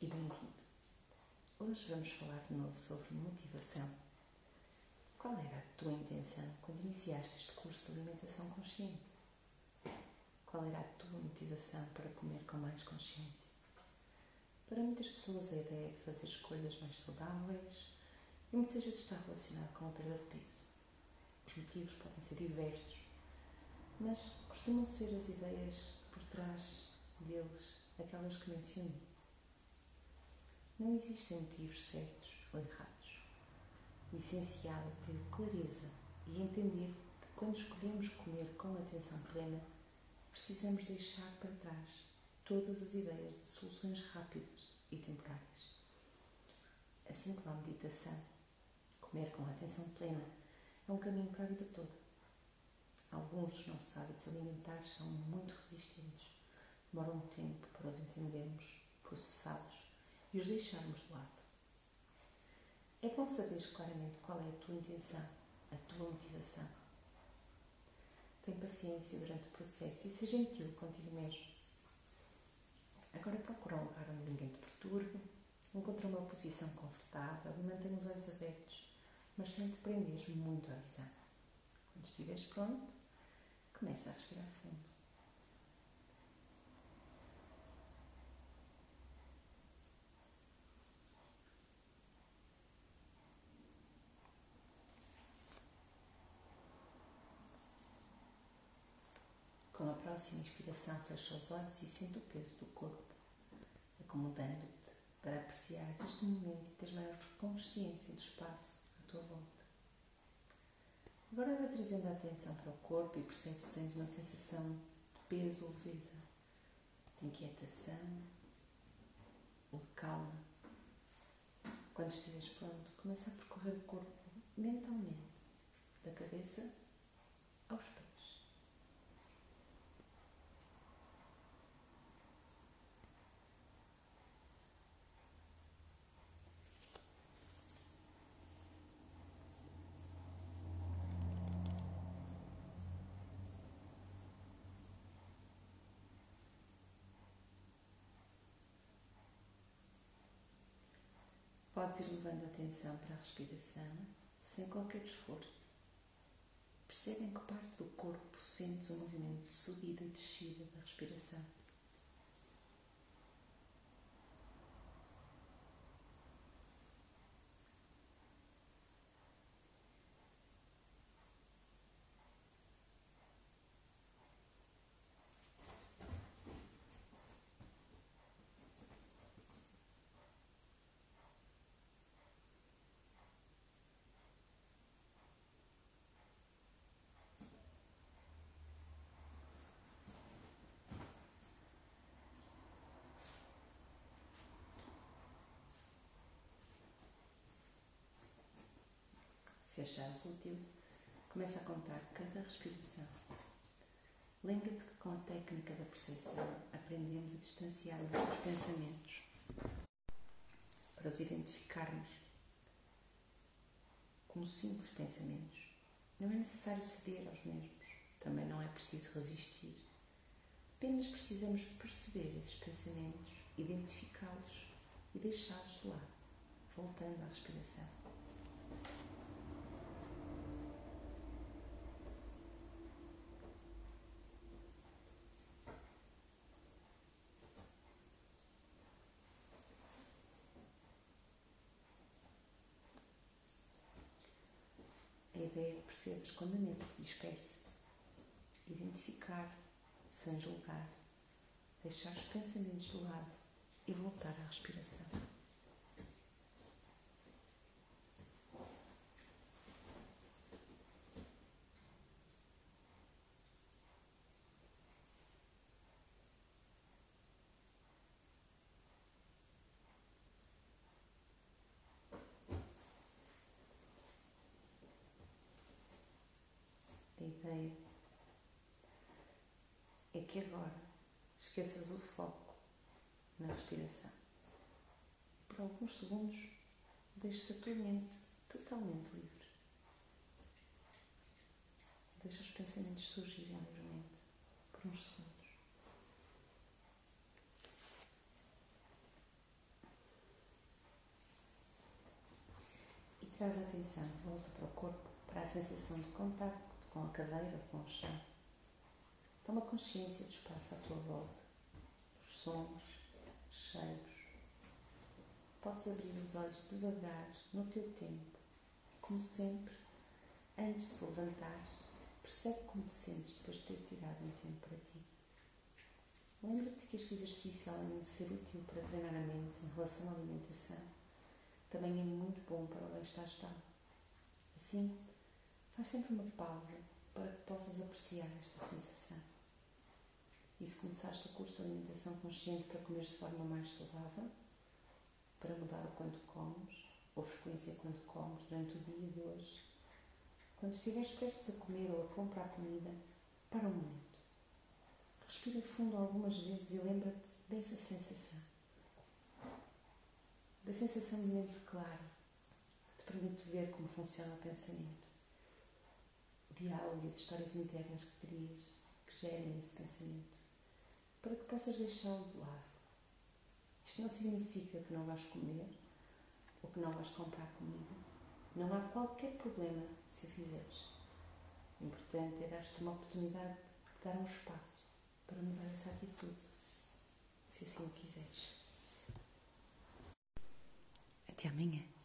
e bem-vindo. Hoje vamos falar de novo sobre motivação. Qual era a tua intenção quando iniciaste este curso de alimentação consciente? Qual era a tua motivação para comer com mais consciência? Para muitas pessoas a ideia de fazer escolhas mais saudáveis e muitas vezes está relacionado com a perda de peso. Os motivos podem ser diversos, mas costumam ser as ideias por trás deles aquelas que mencionei. Não existem motivos certos ou errados. O essencial é ter clareza e entender que quando escolhemos comer com atenção plena, precisamos deixar para trás todas as ideias de soluções rápidas e temporárias. Assim como a meditação, comer com atenção plena é um caminho para a vida toda. Alguns dos nossos hábitos alimentares são muito resistentes demora um tempo para os entendermos, processá-los e os deixarmos de lado. É bom saberes claramente qual é a tua intenção, a tua motivação. Tem paciência durante o processo e seja gentil contigo mesmo. Agora procura um lugar onde ninguém te perturbe, encontra uma posição confortável e mantém os olhos abertos, mas sem te prenderes muito à visão. Quando estiveres pronto, começa a respirar fundo. A próxima inspiração, fecha os olhos e sente o peso do corpo, acomodando-te para apreciar este momento e teres maior consciência do espaço à tua volta. Agora vai trazendo a atenção para o corpo e percebe se tens uma sensação de peso ou leveza, de inquietação ou de calma. Quando estiveres pronto, começa a percorrer o corpo mentalmente, da cabeça aos pés. Podes ir levando a atenção para a respiração sem qualquer esforço. Percebe em que parte do corpo sentes o movimento de subida e descida da respiração. Se achares útil, começa a contar cada respiração. Lembra-te que com a técnica da percepção aprendemos a distanciar-nos dos pensamentos para os identificarmos como simples pensamentos. Não é necessário ceder aos mesmos, também não é preciso resistir. Apenas precisamos perceber esses pensamentos, identificá-los e deixá-los de lado, voltando à respiração. Ideia percebes quando a mente se dispersa. Identificar sem julgar, deixar os pensamentos de lado e voltar à respiração. ideia é que agora esqueças o foco na respiração. Por alguns segundos, deixes a tua mente totalmente livre. Deixa os pensamentos surgirem livremente por uns segundos. traz atenção, volta para o corpo, para a sensação de contacto com a cadeira com o chão. Toma consciência do espaço à tua volta, dos sons, cheiros. Podes abrir os olhos devagar, no teu tempo. Como sempre, antes de levantares, percebe como te sentes depois de ter tirado um tempo para ti. Lembra-te que este exercício, além de ser útil para treinar a mente em relação à alimentação, também é muito bom para o bem-estar geral. Assim, faz sempre uma pausa para que possas apreciar esta sensação. E se começaste o curso de alimentação consciente para comer de forma mais saudável, para mudar o quanto comes, ou a frequência quando comes durante o dia de hoje, quando estiveres prestes a comer ou a comprar comida, para um momento. Respira fundo algumas vezes e lembra-te dessa sensação. Da sensação de mente clara, que te permite ver como funciona o pensamento. Diálogo e as histórias internas que crias, que gerem esse pensamento, para que possas deixá-lo de lado. Isto não significa que não vais comer ou que não vais comprar comida. Não há qualquer problema se o fizeres. O importante é dar-te uma oportunidade de dar um espaço para mudar essa atitude, se assim o quiseres. Até amanhã.